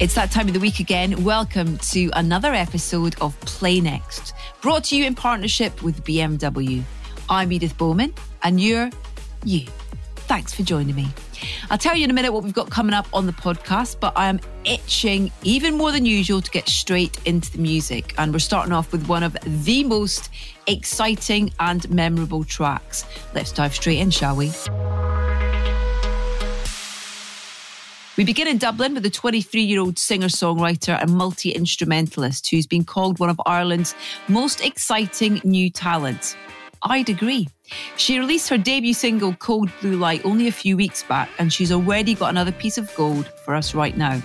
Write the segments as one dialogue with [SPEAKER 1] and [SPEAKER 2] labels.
[SPEAKER 1] It's that time of the week again. Welcome to another episode of Play Next, brought to you in partnership with BMW. I'm Edith Bowman, and you're you. Thanks for joining me. I'll tell you in a minute what we've got coming up on the podcast, but I am itching even more than usual to get straight into the music. And we're starting off with one of the most exciting and memorable tracks. Let's dive straight in, shall we? We begin in Dublin with a 23 year old singer songwriter and multi instrumentalist who's been called one of Ireland's most exciting new talents. I'd agree. She released her debut single, Cold Blue Light, only a few weeks back, and she's already got another piece of gold for us right now.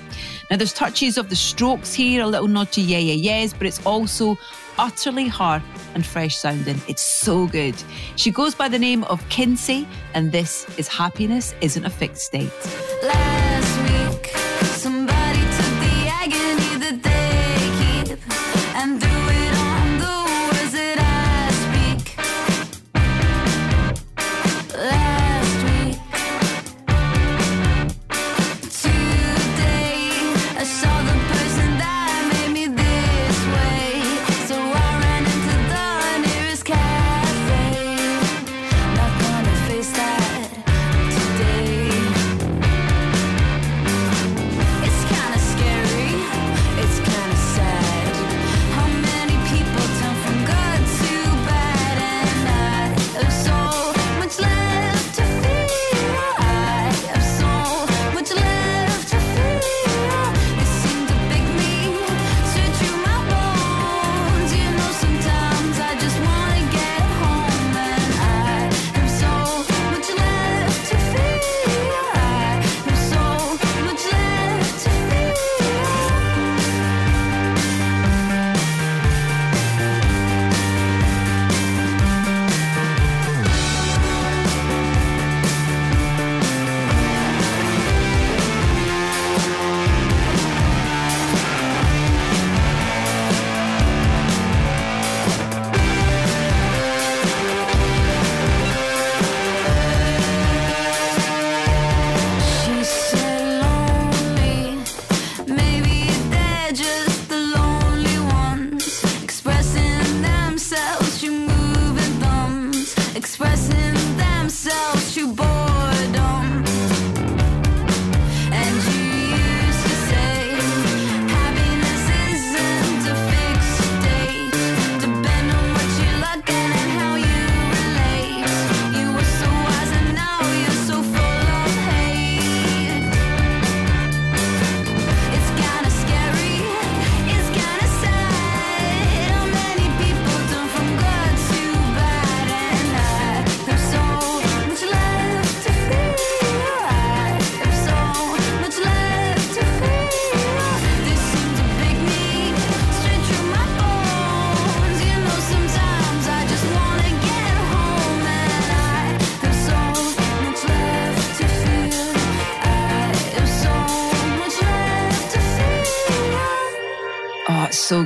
[SPEAKER 1] Now, there's touches of the strokes here, a little nod to Yeah Yeah Yeahs, but it's also utterly hard and fresh sounding. It's so good. She goes by the name of Kynsy, and this is Happiness Isn't a Fixed State. so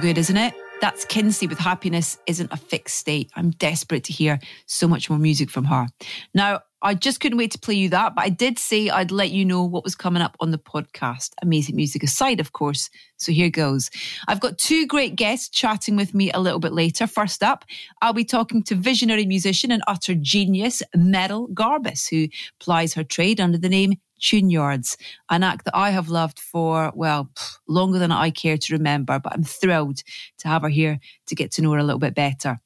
[SPEAKER 1] good, isn't it? That's Kynsy with Happiness Isn't a Fixed State. I'm desperate to hear so much more music from her. Now, I just couldn't wait to play you that, but I did say I'd let you know what was coming up on the podcast. Amazing music aside, of course. So here goes. I've got two great guests chatting with me a little bit later. First up, I'll be talking to visionary musician and utter genius Merrill Garbus, who plies her trade under the name Tune Yards, an act that I have loved for, well, longer than I care to remember, but I'm thrilled to have her here to get to know her a little bit better.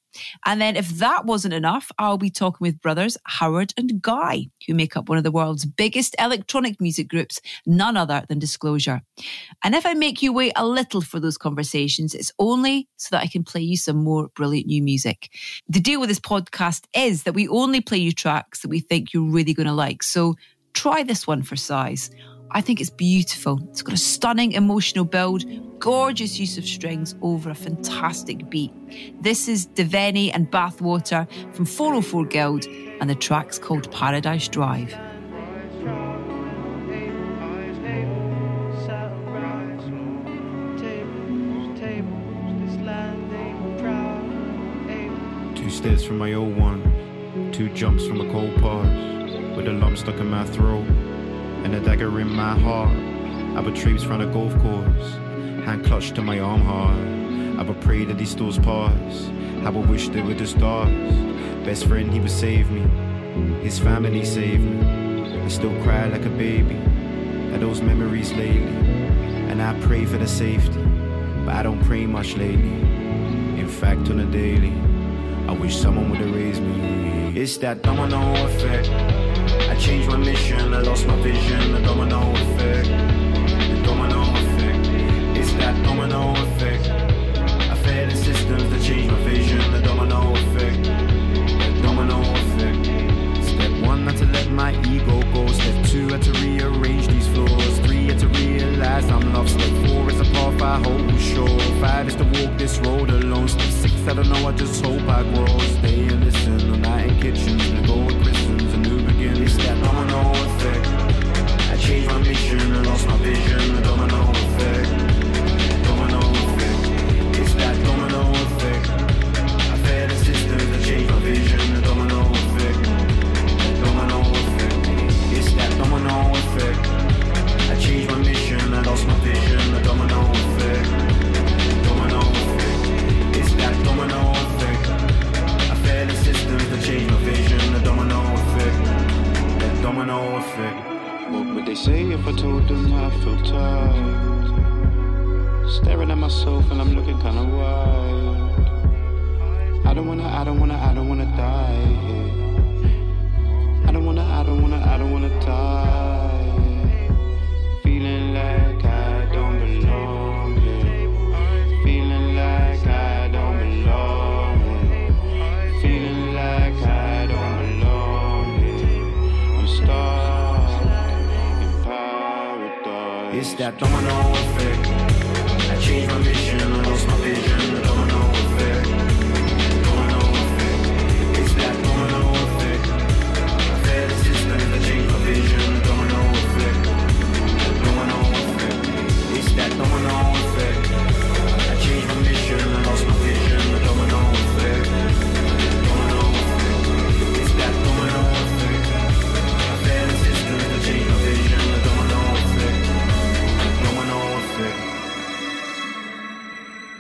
[SPEAKER 1] And then, if that wasn't enough, I'll be talking with brothers Howard and Guy, who make up one of the world's biggest electronic music groups, none other than Disclosure. And if I make you wait a little for those conversations, it's only so that I can play you some more brilliant new music. The deal with this podcast is that we only play you tracks that we think you're really going to like. So Try this one for size. I think it's beautiful. It's got a stunning emotional build, gorgeous use of strings over a fantastic beat. This is Devaney and Bathwater from 404 Guild, and the track's called Paradise Drive.
[SPEAKER 2] Two stairs from my old one, two jumps from a cold pause with a lump stuck in my throat and a dagger in my heart. I would traipse round a golf course, hand clutched to my arm hard. I would pray that these stores pass. I would wish they were the stars. Best friend, he would save me. His family saved me. I still cry like a baby at those memories lately. And I pray for the safety, but I don't pray much lately. In fact, on a daily, I wish someone would have raised me. It's that domino effect. Changed my mission, I lost my vision, the domino effect. The domino effect. It's that domino effect. I failed in systems that changed my vision, the domino effect. The domino effect. Step one, not to let my ego go. Step two, had to rearrange these floors. Three, had to realize I'm lost. Step four is a path I hope sure. Five is to walk this road alone. Step six, I don't know, I just hope I grow. Stay and listen, all night in kitchens, and go It's that domino effect. I changed my mission, I lost my vision, the domino effect. Domino effect. It's that domino effect. I failed in systems that changed my vision, the domino effect. Domino effect. It's that domino effect. I changed my mission, I lost my vision, that domino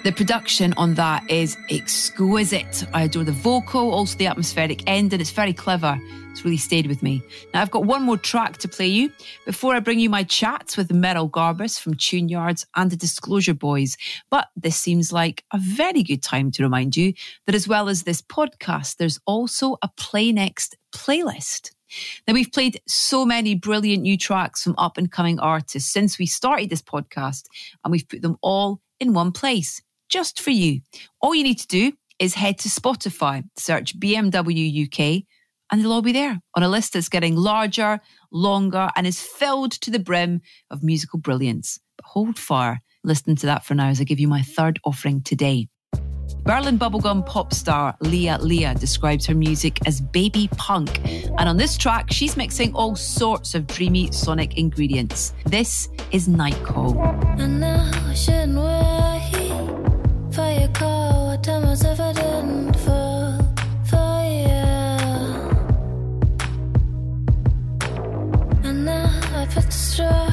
[SPEAKER 2] The
[SPEAKER 1] production on that is exquisite. I adore the vocal, also the atmospheric end, and it's very clever. It's really stayed with me. Now, I've got one more track to play you before I bring you my chats with Merrill Garbus from Tune Yards and the Disclosure Boys. But this seems like a very good time to remind you that as well as this podcast, there's also a Play Next playlist. Now, we've played so many brilliant new tracks from up and coming artists since we started this podcast, and we've put them all in one place just for you. All you need to do is head to Spotify, search BMW UK, and they'll all be there on a list that's getting larger, longer, and is filled to the brim of musical brilliance. But hold fire. Listen to that for now as I give you my third offering today. Berlin bubblegum pop star Leah Leah describes her music as baby punk. And on this track, she's mixing all sorts of dreamy sonic ingredients. This is Night Call.
[SPEAKER 3] I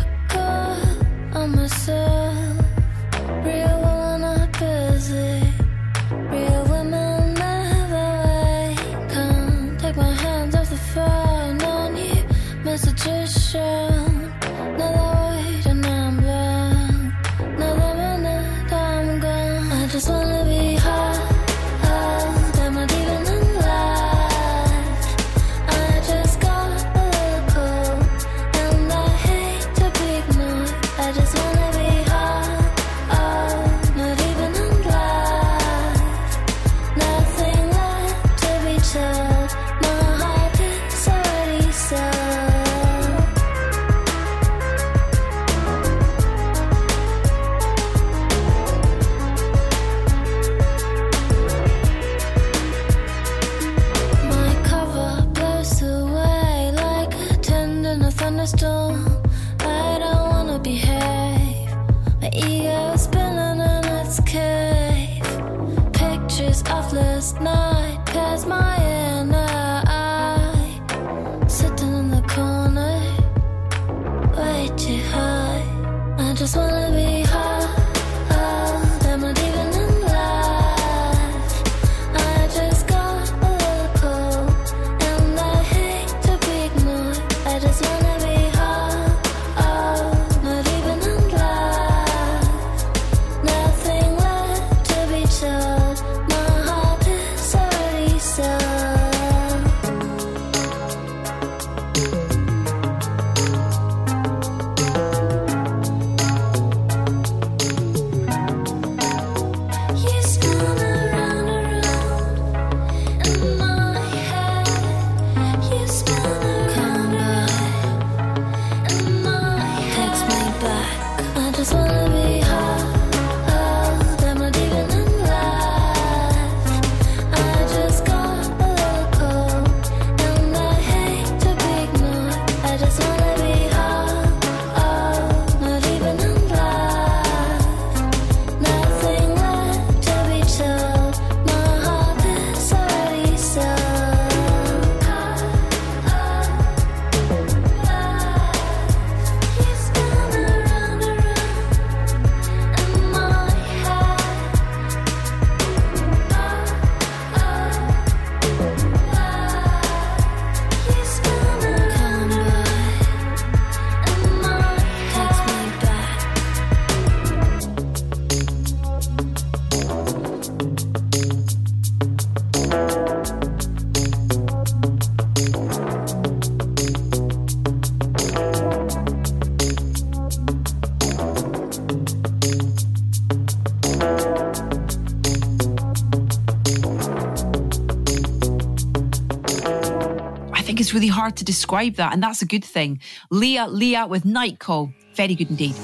[SPEAKER 1] hard to describe that, and that's a good thing. Leah, Leah with Night Call. Very good indeed.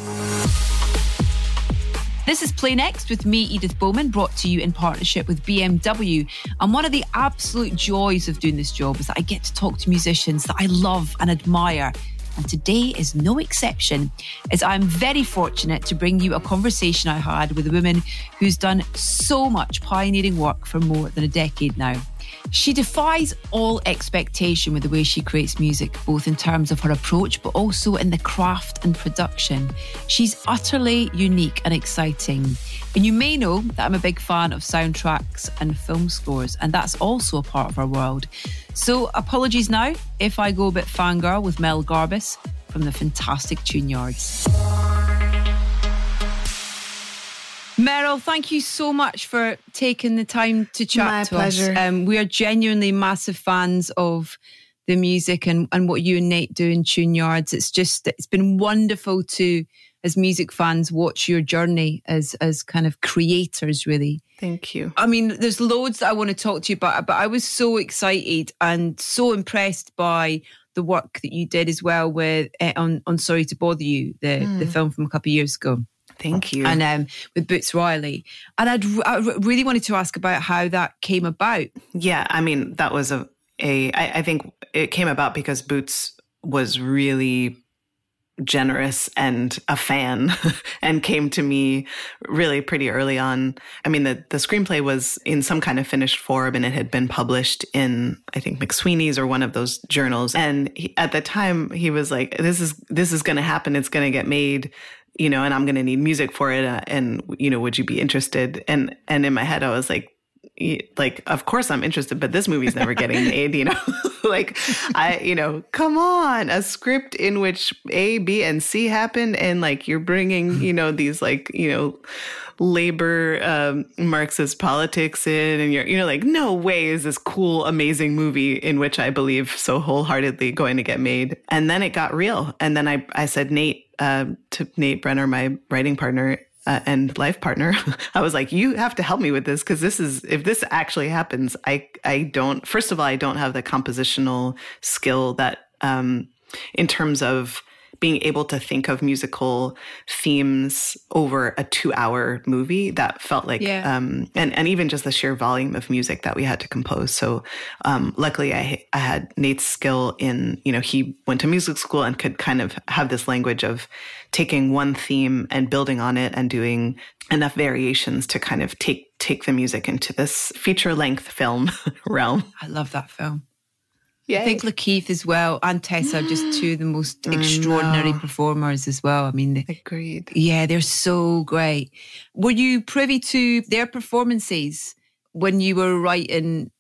[SPEAKER 1] This is Play Next with me, Edith Bowman, brought to you in partnership with BMW. And one of the absolute joys of doing this job is that I get to talk to musicians that I love and admire. And today is no exception, as I'm very fortunate to bring you a conversation I had with a woman who's done so much pioneering work for more than a decade now. She defies all expectation with the way she creates music, both in terms of her approach, but also in the craft and production. She's utterly unique and exciting. And you may know that I'm a big fan of soundtracks and film scores, and that's also a part of our world. So, apologies now if I go a bit fangirl with Mel Garbus from the fantastic Tune Yards. Merrill, thank you so much for taking the time to chat
[SPEAKER 4] My
[SPEAKER 1] to
[SPEAKER 4] pleasure.
[SPEAKER 1] us. Um, we are genuinely massive fans of the music and, and what you and Nate do in Tune Yards. It's just it's been wonderful to, as music fans, watch your journey as as kind of creators. Really,
[SPEAKER 4] Thank you.
[SPEAKER 1] I mean, there's loads that I want to talk to you about, but I was so excited and so impressed by the work that you did as well with uh, on on Sorry to Bother You, the the film from a couple of years ago
[SPEAKER 4] Thank you.
[SPEAKER 1] and um, with Boots Riley. And I'd, I really wanted to ask about how that came about.
[SPEAKER 4] yeah, I mean, that was a, a I, I think it came about because Boots was really generous and a fan and came to me really pretty early on. I mean, the, the screenplay was in some kind of finished form and it had been published in, I think, McSweeney's or one of those journals. And he, at the time he was like, this is, this is going to happen. It's going to get made, you know, and I'm going to need music for it. Uh, and, you know, would you be interested? And, and in my head, I was like, like, of course I'm interested, but this movie's never getting made, you know? like, I, you know, come on, a script in which A, B, and C happened. And like, you're bringing, you know, these like, you know, labor um, Marxist politics in, and you're, you know, like, no way is this cool, amazing movie in which I believe so wholeheartedly going to get made. And then it got real. And then I, I said, Nate, uh, to Nate Brenner, my writing partner, uh, and life partner, I was like, you have to help me with this because this is if this actually happens, I I don't. First of all, I don't have the compositional skill that, um, in terms of being able to think of musical themes over a two-hour movie that felt like,
[SPEAKER 1] Yeah.
[SPEAKER 4] um, and and even just the sheer volume of music that we had to compose. So, um, luckily, I I had Nate's skill in you know he went to music school and could kind of have this language of taking one theme and building on it and doing enough variations to kind of take take the music into this feature length film realm.
[SPEAKER 1] I love that film. I think Lakeith as well and Tessa are just two of the most extraordinary performers as well. I mean, they,
[SPEAKER 4] Agreed.
[SPEAKER 1] yeah, they're so great. Were you privy to their performances when you were writing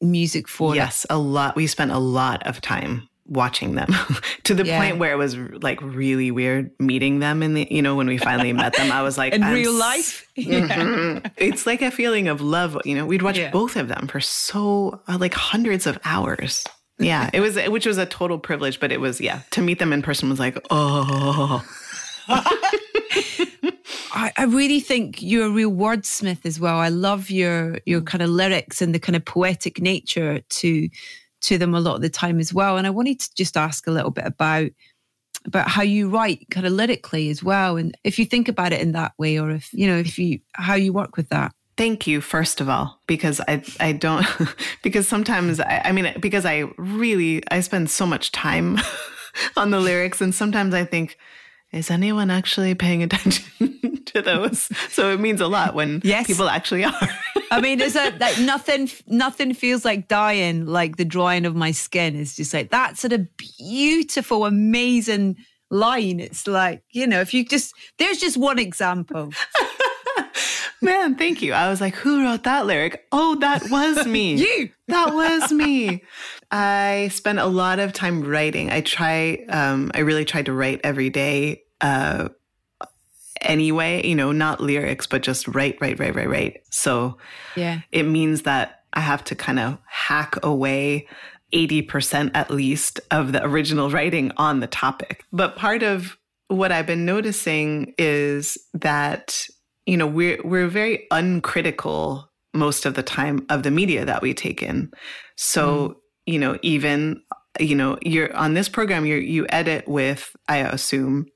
[SPEAKER 1] music for it?
[SPEAKER 4] Yes, a lot. We spent a lot of time watching them to the
[SPEAKER 1] Yeah.
[SPEAKER 4] point where it was like really weird meeting them in the you know when we finally met them i was like
[SPEAKER 1] In real life?
[SPEAKER 4] Mhm. it's like a feeling of love you know we'd watch
[SPEAKER 1] Yeah.
[SPEAKER 4] both of them for so uh, like hundreds of hours yeah it was which was a total privilege but it was yeah to meet them in person was like oh
[SPEAKER 1] I, I really think you're a real wordsmith as well. I love your your kind of lyrics and the kind of poetic nature to to them a lot of the time as well. And I wanted to just ask a little bit about about how you write kind of lyrically as well. And if you think about it in that way, or if you know, if you how you work with that.
[SPEAKER 4] Thank you, first of all, because I I don't because sometimes I, I mean because I really I spend so much time on the lyrics, and sometimes I think, is anyone actually paying attention to those? So it means a lot when
[SPEAKER 1] Yes.
[SPEAKER 4] people actually are.
[SPEAKER 1] I mean, there's a like nothing nothing feels like dying like the drying of my skin. It's just like that's a beautiful, amazing line. It's like, you know, if you just there's just one example.
[SPEAKER 4] Man, thank you. I was like, who wrote that lyric? Oh, that was me.
[SPEAKER 1] You.
[SPEAKER 4] That was me. I spent a lot of time writing. I try, um, I really tried to write every day. Uh, anyway, you know, not lyrics, but just write, write, write, write, write. So
[SPEAKER 1] Yeah.
[SPEAKER 4] it means that I have to kind of hack away 80% at least of the original writing on the topic. But part of what I've been noticing is that, you know, we're, we're very uncritical most of the time of the media that we take in. So, you know, even you know, you're on this program, you you edit with, I assume,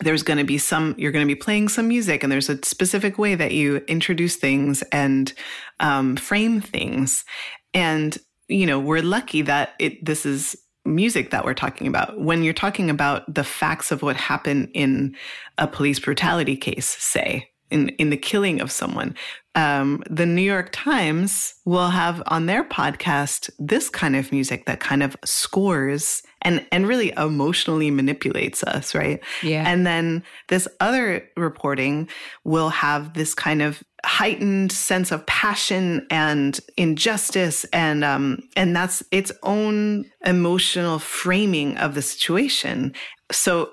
[SPEAKER 4] there's going to be some you're going to be playing some music and there's a specific way that you introduce things and um, frame things. And you know we're lucky that it this is music that we're talking about. When you're talking about the facts of what happened in a police brutality case say in in the killing of someone um, the New York Times will have on their podcast this kind of music that kind of scores and and really emotionally manipulates us, right?
[SPEAKER 1] Yeah.
[SPEAKER 4] And then this other reporting will have this kind of heightened sense of passion and injustice and um and that's its own emotional framing of the situation. So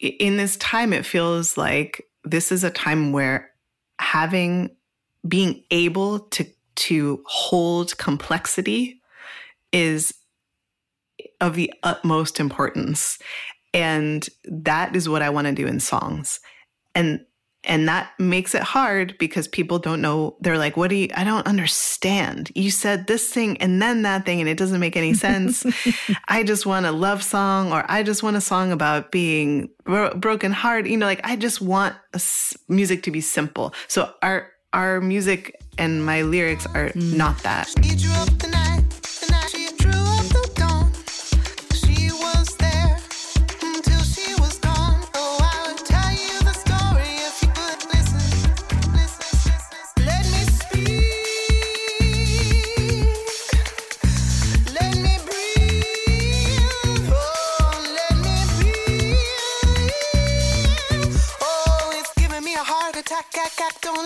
[SPEAKER 4] in this time it feels like this is a time where having being able to to hold complexity is of the utmost importance. And that is what i want to do in songs. And and that makes it hard because people don't know they're like what do you i don't understand you said this thing and then that thing and it doesn't make any sense i just want a love song or i just want a song about being bro- broken heart you know like i just want music to be simple so our our music and my lyrics are mm. not that.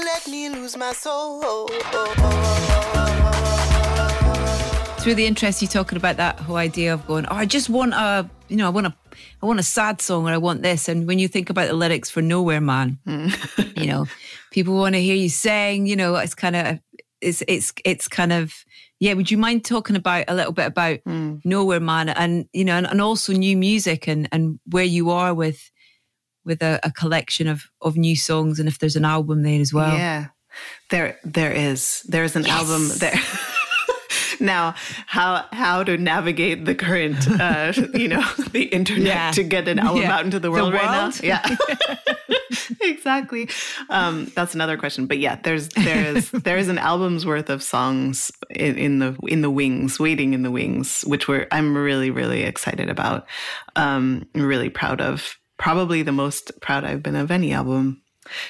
[SPEAKER 1] Let me lose my soul. It's really interesting talking about that whole idea of going, oh, I just want a, you know, I want a, I want a sad song or I want this. And when you think about the lyrics for Nowhere Man, mm. you know, people want to hear you sing, you know, it's kind of, it's, it's, it's kind of, yeah, would you mind talking about a little bit about mm. Nowhere Man and, you know, and, and also new music and, and where you are with, with a, a collection of of new songs and if there's an album there as well.
[SPEAKER 4] Yeah. There there is. There's an yes. album there. now how how to navigate the current uh, you know the internet yeah. to get an album yeah. out into the world,
[SPEAKER 1] the
[SPEAKER 4] world? right now yeah exactly um, that's another question but yeah there's there's there's an album's worth of songs in, in, the in the wings waiting in the wings which we're i'm really really excited about um really proud of probably the most proud I've been of any album.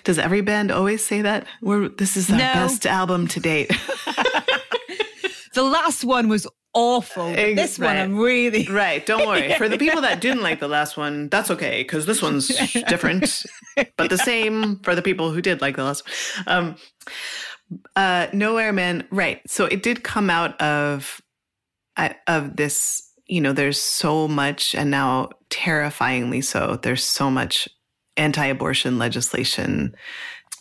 [SPEAKER 4] Does every band always say that? We're this is our no. best album to date.
[SPEAKER 1] the last one was awful. This right. one I'm really
[SPEAKER 4] right. Don't worry. For the people that didn't like the last one, that's okay because this one's different, but the same for the people who did like the last. One. Um, uh, Nowhere Man. Right. So it did come out of uh, of this you know, there's so much, and now terrifyingly so, there's so much anti abortion legislation.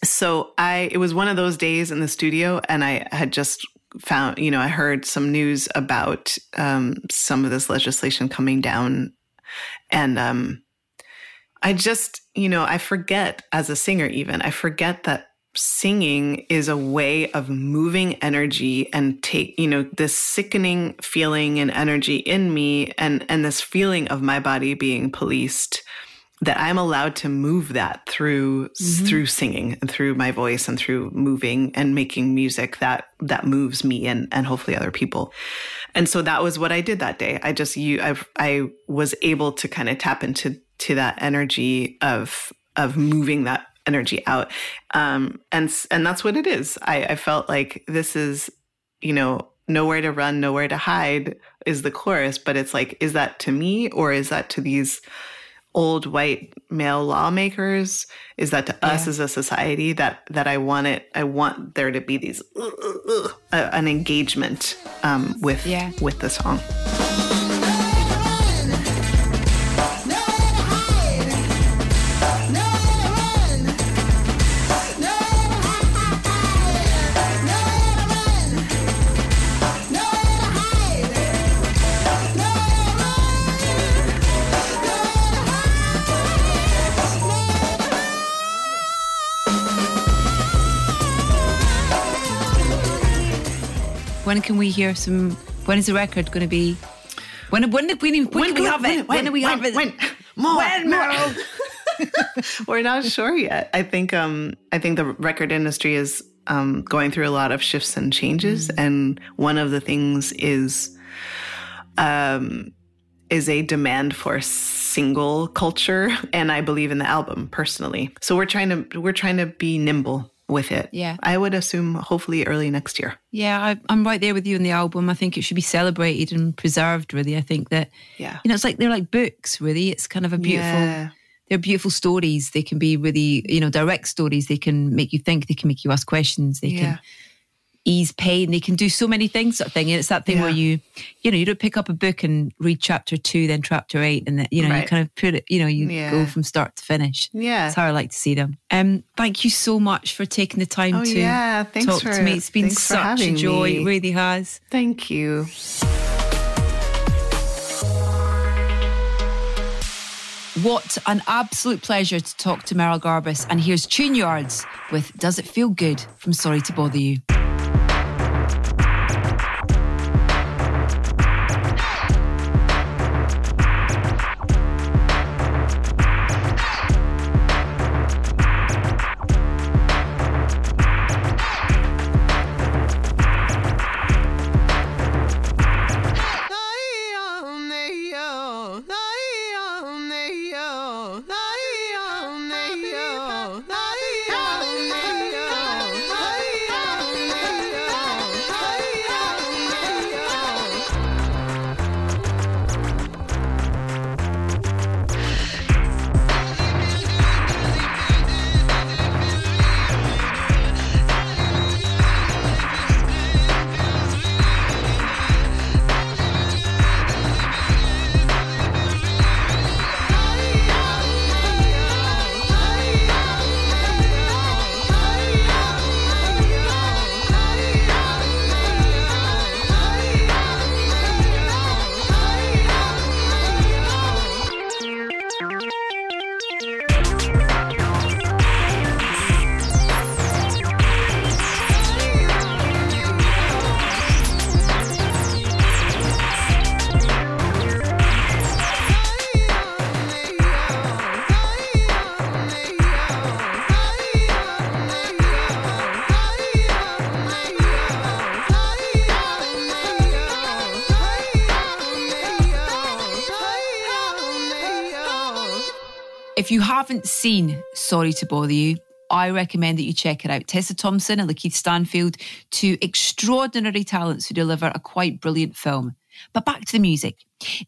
[SPEAKER 4] So I, it was one of those days in the studio, and I had just found, you know, I heard some news about um, some of this legislation coming down. And um, I just, you know, I forget as a singer, even, I forget that singing is a way of moving energy and take you know this sickening feeling and energy in me and and this feeling of my body being policed that i'm allowed to move that through mm-hmm. through singing and through my voice and through moving and making music that that moves me and and hopefully other people and so that was what i did that day i just you i i was able to kind of tap into to that energy of of moving that energy out. Um, and and that's what it is. I, I felt like this is, you know, nowhere to run, nowhere to hide is the chorus, but it's like, is that to me or is that to these old white male lawmakers? Is that to yeah. us as a society that that I want it? I want there to be these uh, uh, uh, an engagement um, with yeah. with the song.
[SPEAKER 1] When can we hear some? When is the record going to be When when when, when, when can we have it? When, when, do we have it?
[SPEAKER 4] When? More.
[SPEAKER 1] When,
[SPEAKER 4] more. We're not sure yet. I think um I think the record industry is um going through a lot of shifts and changes and one of the things is um is a demand for single culture and I believe in the album personally. So we're trying to we're trying to be nimble with it.
[SPEAKER 1] Yeah.
[SPEAKER 4] I would assume hopefully early next year.
[SPEAKER 1] Yeah, I, I'm right there with you in the album. I think it should be celebrated and preserved. Really, I think that
[SPEAKER 4] Yeah.
[SPEAKER 1] you know it's like they're like books. Really, it's kind of a beautiful.
[SPEAKER 4] Yeah.
[SPEAKER 1] They're beautiful stories. They can be really, you know, direct stories. They can make you think. They can make you ask questions. They
[SPEAKER 4] Yeah.
[SPEAKER 1] can ease pain. They can do so many things, sort of thing. And it's that thing where you, you know, you don't pick up a book and read chapter two, then chapter eight, and then, you know, you kind of put it, you know, you
[SPEAKER 4] Yeah.
[SPEAKER 1] go from start to finish.
[SPEAKER 4] Yeah.
[SPEAKER 1] That's how I like to see them. Um, thank you so much for taking the time
[SPEAKER 4] Oh,
[SPEAKER 1] to
[SPEAKER 4] yeah. Thanks
[SPEAKER 1] talk
[SPEAKER 4] for-
[SPEAKER 1] to me. It's been such a joy.
[SPEAKER 4] me.
[SPEAKER 1] It really has.
[SPEAKER 4] Thank you.
[SPEAKER 1] What an absolute pleasure to talk to Merrill Garbus. And here's Tune Yards with Does It Feel Good from Sorry to Bother You. If you haven't seen Sorry to Bother You, I recommend that you check it out. Tessa Thompson and Lakeith Stanfield, two extraordinary talents who deliver a quite brilliant film. But back to the music.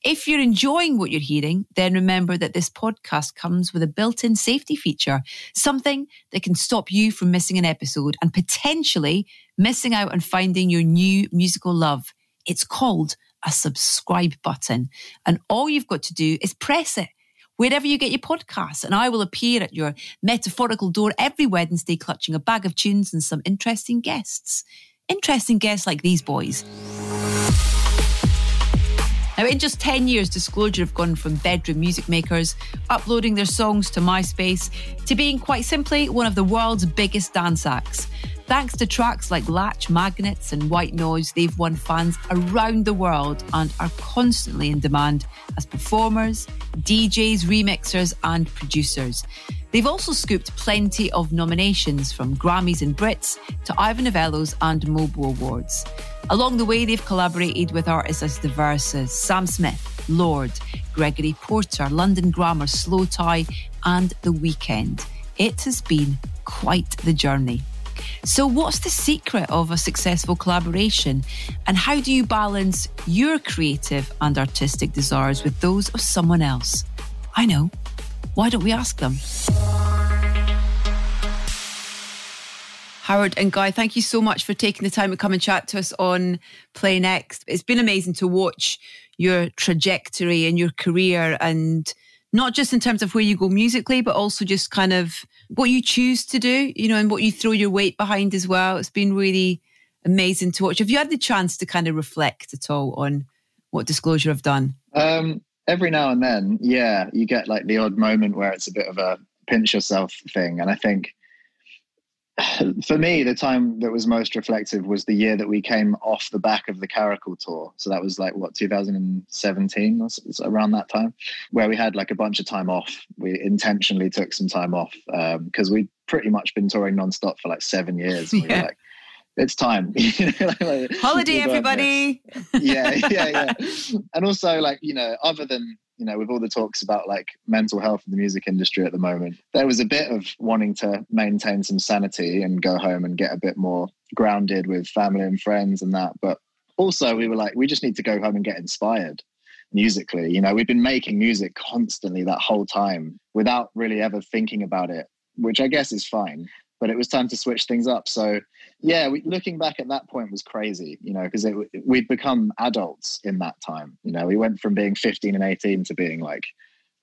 [SPEAKER 1] If you're enjoying what you're hearing, then remember that this podcast comes with a built in safety feature, something that can stop you from missing an episode and potentially missing out on finding your new musical love. It's called a subscribe button. And all you've got to do is press it wherever you get your podcasts, and I will appear at your metaphorical door every Wednesday clutching a bag of tunes and some interesting guests. Interesting guests like these boys. Now, in just 10 years, Disclosure have gone from bedroom music makers, uploading their songs to MySpace, to being quite simply one of the world's biggest dance acts. Thanks to tracks like Latch, Magnets, and White Noise, they've won fans around the world and are constantly in demand as performers, DJs, remixers, and producers. They've also scooped plenty of nominations from Grammys and Brits to Ivor Novello's and Mobo Awards. Along the way, they've collaborated with artists as diverse as Sam Smith, Lorde, Gregory Porter, London Grammar, Slowthai, and The Weeknd. It has been quite the journey. So, what's the secret of a successful collaboration? And how do you balance your creative and artistic desires with those of someone else? I know. Why don't we ask them? Howard and Guy, thank you so much for taking the time to come and chat to us on Play Next. It's been amazing to watch your trajectory and your career, and not just in terms of where you go musically, but also just kind of what you choose to do, you know, and what you throw your weight behind as well. It's been really amazing to watch. Have you had the chance to kind of reflect at all on what Disclosure have done?
[SPEAKER 5] Um, every now and then, yeah, you get like the odd moment where it's a bit of a pinch yourself thing. And I think for me, the time that was most reflective was the year that we came off the back of the Caracal tour. So that was like what 2017, or around that time, where we had like a bunch of time off. We intentionally took some time off um, because we'd pretty much been touring nonstop for like seven years. We were like, it's time.
[SPEAKER 1] Holiday,
[SPEAKER 5] We've earned this
[SPEAKER 1] everybody.
[SPEAKER 5] yeah, yeah, yeah. And also, like, you know, other than, you know, with all the talks about like mental health in the music industry at the moment, there was a bit of wanting to maintain some sanity and go home and get a bit more grounded with family and friends and that. But also, we were like, we just need to go home and get inspired musically. You know, we've been making music constantly that whole time without really ever thinking about it, which I guess is fine. But it was time to switch things up. So yeah, we, looking back at that point was crazy, you know, because we'd become adults in that time. You know, we went from being 15 and 18 to being like,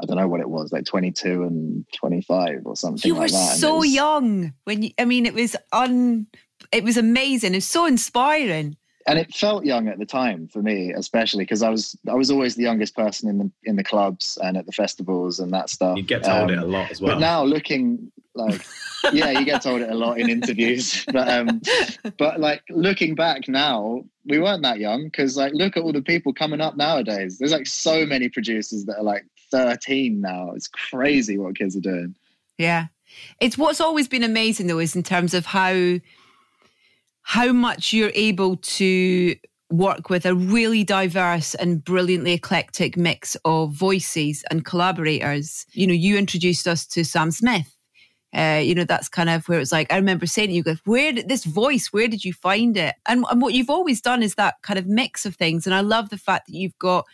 [SPEAKER 5] I don't know what it was, like 22 and 25 or something
[SPEAKER 1] You were
[SPEAKER 5] like that.
[SPEAKER 1] So
[SPEAKER 5] was-
[SPEAKER 1] young when you, I mean, it was un, it was amazing. It was so inspiring.
[SPEAKER 5] and it felt young at the time for me, especially because I was I was always the youngest person in the in the clubs and at the festivals and that stuff.
[SPEAKER 6] You get told it
[SPEAKER 5] Um,
[SPEAKER 6] a lot as well.
[SPEAKER 5] But now looking like, yeah, you get told it a lot in interviews. But um, but like looking back now, we weren't that young because like look at all the people coming up nowadays. There's like so many producers that are like 13 now. It's crazy what kids are doing.
[SPEAKER 1] Yeah. It's what's always been amazing though is in terms of how how much you're able to work with a really diverse and brilliantly eclectic mix of voices and collaborators. You know, you introduced us to Sam Smith. Uh, you know, that's kind of where it's like, I remember saying to you, guys, where did this voice, where did you find it? And, and what you've always done is that kind of mix of things. And I love the fact that you've got,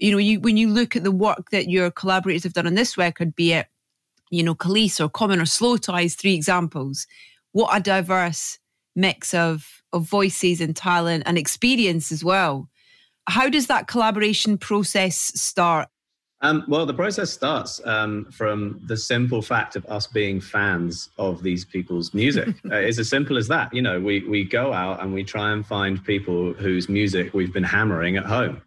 [SPEAKER 1] you know, you when you look at the work that your collaborators have done on this record, be it you know, Kelis or Common or Slowthai's, three examples. What a diverse mix of of voices and talent and experience as well. How does that collaboration process start?
[SPEAKER 6] Um, well, the process starts um, from the simple fact of us being fans of these people's music. uh, it's as simple as that. You know, we we go out and we try and find people whose music we've been hammering at home,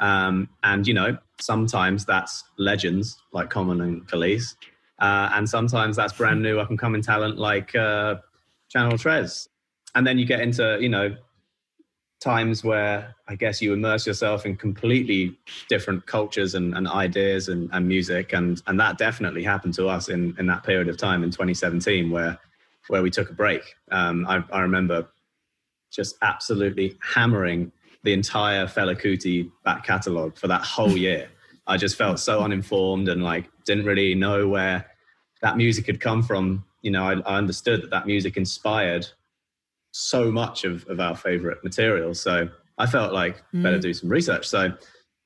[SPEAKER 6] um, and you know, sometimes that's legends like Common and Kelis, uh, and sometimes that's brand new up and coming talent like uh, Channel Tres, and then you get into you know times where I guess you immerse yourself in completely different cultures and, and ideas and, and music. And, and that definitely happened to us in, in that period of time in 2017 where, where we took a break. Um, I, I remember just absolutely hammering the entire Fela Kuti back catalogue for that whole year. I just felt so uninformed and like didn't really know where that music had come from. You know, I, I understood that that music inspired so much of, of our favorite material. So I felt like better do some research. So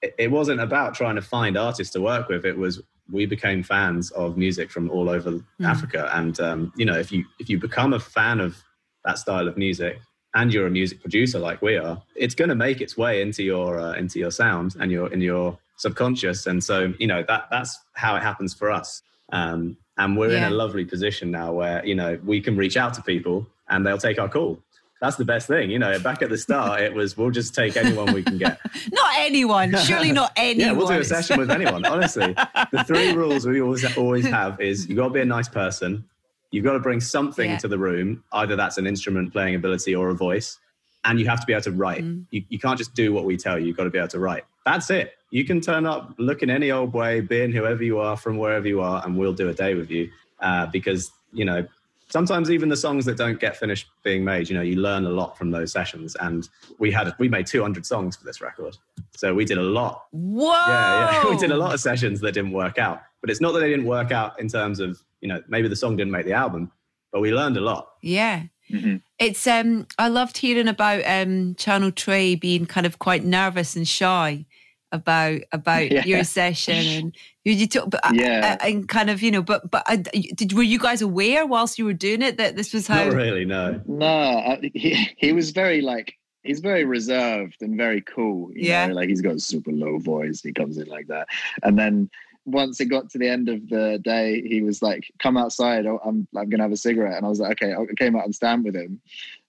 [SPEAKER 6] it, it wasn't about trying to find artists to work with. It was we became fans of music from all over Africa. And um, you know, if you if you become a fan of that style of music and you're a music producer like we are, it's going to make its way into your uh, into your sound and your in your subconscious. And so you know that that's how it happens for us. Um, and we're
[SPEAKER 1] Yeah.
[SPEAKER 6] in a lovely position now where you know we can reach out to people and they'll take our call. That's the best thing, you know. Back at the start, it was we'll just take anyone we can get.
[SPEAKER 1] Not anyone, surely not anyone.
[SPEAKER 6] Yeah, we'll do a session with anyone. Honestly, the three rules we always always have is you've got to be a nice person, you've got to bring something
[SPEAKER 1] Yeah.
[SPEAKER 6] to the room, either that's an instrument playing ability or a voice, and you have to be able to write.
[SPEAKER 1] Mm.
[SPEAKER 6] You, you can't just do what we tell you. You've got to be able to write. That's it. You can turn up looking any old way, being whoever you are from wherever you are, and we'll do a day with you. Uh, because you know sometimes even the songs that don't get finished being made, you know, you learn a lot from those sessions. And we had we made 200 songs for this record, so we did a lot.
[SPEAKER 1] Whoa.
[SPEAKER 6] Yeah, yeah, we did a lot of sessions that didn't work out. But it's not that they didn't work out in terms of you know maybe the song didn't make the album, but we learned a lot.
[SPEAKER 1] Yeah.
[SPEAKER 5] Mhm.
[SPEAKER 1] It's um I loved hearing about um Channel Tres being kind of quite nervous and shy about about
[SPEAKER 5] Yeah.
[SPEAKER 1] your session and you, you talk, but,
[SPEAKER 5] Yeah.
[SPEAKER 1] uh, and kind of you know but but uh, did were you guys aware whilst you were doing it that this was how
[SPEAKER 6] Not really, no.
[SPEAKER 5] No, I, he he was very like he's very reserved and very cool. You
[SPEAKER 1] Yeah.
[SPEAKER 5] know? like he's got a super low voice. He comes in like that, and then once it got to the end of the day, he was like, "Come outside. oh, I'm I'm gonna have a cigarette." And I was like, "Okay." I came out and stand with him,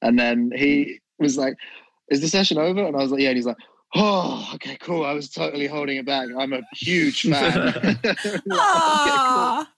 [SPEAKER 5] and then he was like, "Is the session over?" And I was like, "Yeah." And he's like. Oh, okay, cool. I was totally holding it back. I'm a huge fan. Like, okay, cool.
[SPEAKER 1] Ah,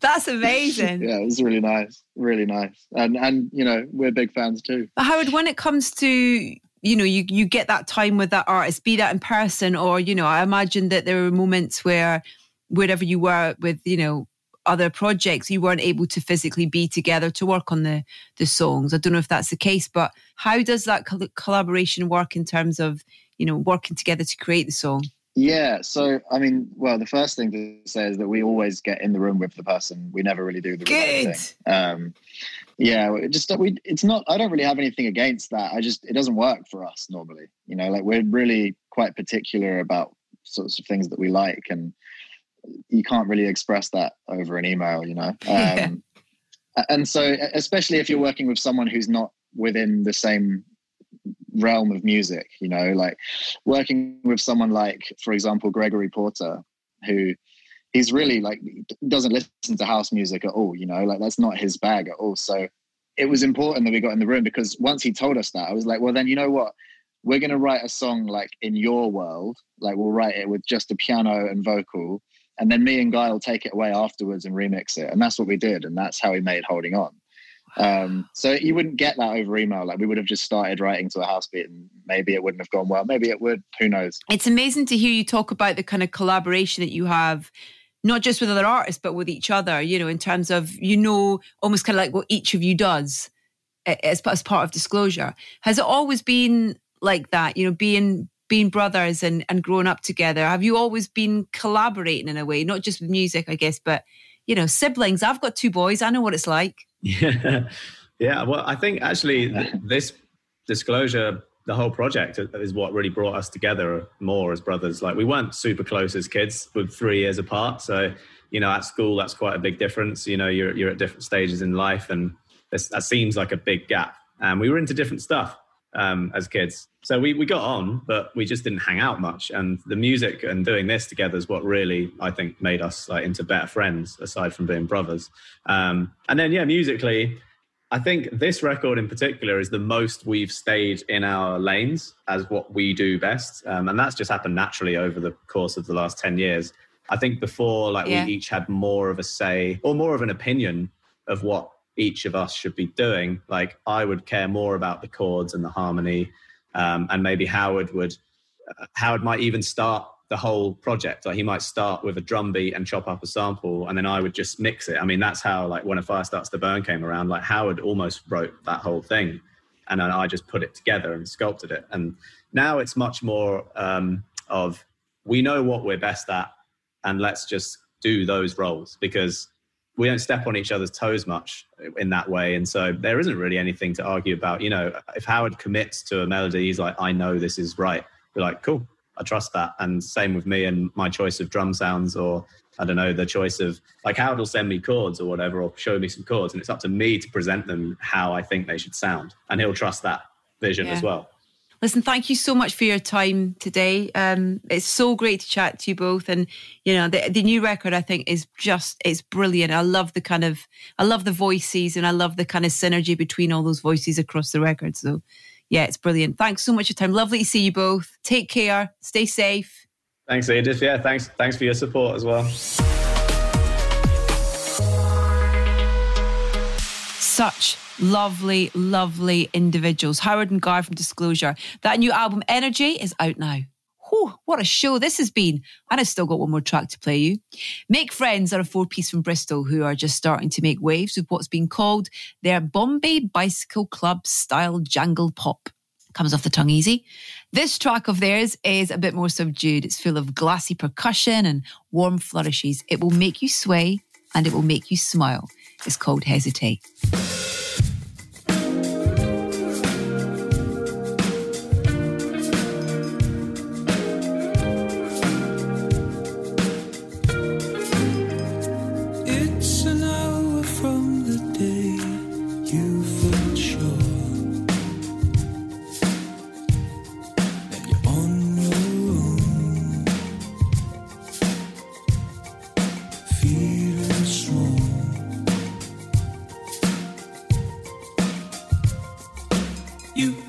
[SPEAKER 1] That's amazing.
[SPEAKER 5] yeah, it was really nice, really nice, and and you know we're big fans too.
[SPEAKER 1] But Howard, when it comes to you know you you get that time with that artist, be that in person or you know, I imagine that there were moments where wherever you were with you know other projects, you weren't able to physically be together to work on the the songs. I don't know if that's the case, but how does that collaboration work in terms of you know working together to create the song?
[SPEAKER 5] Yeah, so I mean, well, the first thing to say is that we always get in the room with the person. We never really do the
[SPEAKER 1] Good.
[SPEAKER 5] thing. Um, yeah, it just we. It's not. I don't really have anything against that. I just it doesn't work for us normally. You know, like we're really quite particular about sorts of things that we like, and you can't really express that over an email. You know, um, and so especially if you're working with someone who's not within the same realm of music you know like working with someone like for example gregory porter who he's really like doesn't listen to house music at all you know like that's not his bag at all. So it was important that we got in the room because once he told us that i was like well then you know what? We're going to write a song like in your world like we'll write it with just a piano and vocal and then me and guy will take it away afterwards and remix it. And that's what we did and that's how we made holding on um, so you wouldn't get that over email. Like we would have just started writing to a house beat and maybe it wouldn't have gone well. Maybe it would. Who knows?
[SPEAKER 1] It's amazing to hear you talk about the kind of collaboration that you have, not just with other artists, but with each other, you know, in terms of, you know, almost kind of like what each of you does as, as part of disclosure. Has it always been like that, you know, being being brothers and, and growing up together? Have you always been collaborating in a way, not just with music, I guess, but, you know, siblings? I've got two boys. I know what it's like.
[SPEAKER 6] Yeah, yeah. Well, I think actually this disclosure, the whole project, is what really brought us together more as brothers. Like we weren't super close as kids, with three years apart. So you know, at school, that's quite a big difference. You know, you're you're at different stages in life, and this, that seems like a big gap. And we were into different stuff um, as kids. So we, we got on, but we just didn't hang out much. And the music and doing this together is what really, I think, made us like into better friends, aside from being brothers. Um, and then, yeah, musically, I think this record in particular is the most we've stayed in our lanes as what we do best. Um, and that's just happened naturally over the course of the last 10 years. I think before, like, yeah. we each had more of a say or more of an opinion of what each of us should be doing. Like I would care more about the chords and the harmony, um, and maybe Howard would. Uh, Howard might even start the whole project. Like he might start with a drum beat and chop up a sample, and then I would just mix it. I mean, that's how like when a fire starts to burn came around. Like Howard almost wrote that whole thing, and then I just put it together and sculpted it. And now it's much more um, of we know what we're best at, and let's just do those roles because we don't step on each other's toes much in that way. And so there isn't really anything to argue about. You know, if Howard commits to a melody, he's like, I know this is right. We're like, cool, I trust that. And same with me and my choice of drum sounds or I don't know, the choice of like Howard will send me chords or whatever, or show me some chords. And it's up to me to present them how I think they should sound. And he'll trust that vision yeah. as well.
[SPEAKER 1] Listen, thank you so much for your time today. Um, it's so great to chat to you both, and you know the the new record I think is just it's brilliant. I love the kind of I love the voices, and I love the kind of synergy between all those voices across the record. So, yeah, it's brilliant. Thanks so much for your time. Lovely to see you both. Take care. Stay safe.
[SPEAKER 6] Thanks, Edith. Yeah, thanks. Thanks for your support as well.
[SPEAKER 1] Such lovely, lovely individuals. Howard and Guy from Disclosure. That new album, Energy, is out now. Whew, what a show this has been. And I've still got one more track to play you. Make Friends are a four piece from Bristol who are just starting to make waves with what's been called their Bombay Bicycle Club style jangle pop. Comes off the tongue easy. This track of theirs is a bit more subdued. It's full of glassy percussion and warm flourishes. It will make you sway and it will make you smile. It's called Hesitate.
[SPEAKER 7] you.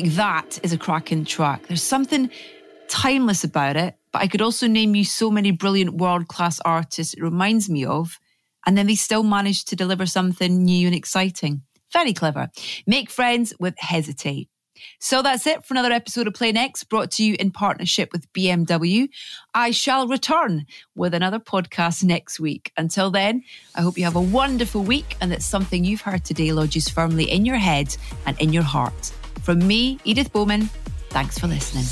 [SPEAKER 7] Think that is a cracking track. There's something timeless about it, but I could also name you so many brilliant world class artists it reminds me of, and then they still manage to deliver something new and exciting. Very clever. Make friends with Hesitate. So that's it for another episode of Play Next, brought to you in partnership with BMW. I shall return with another podcast next week. Until then, I hope you have a wonderful week and that something you've heard today lodges firmly in your head and in your heart. From me, Edith Bowman, thanks for listening.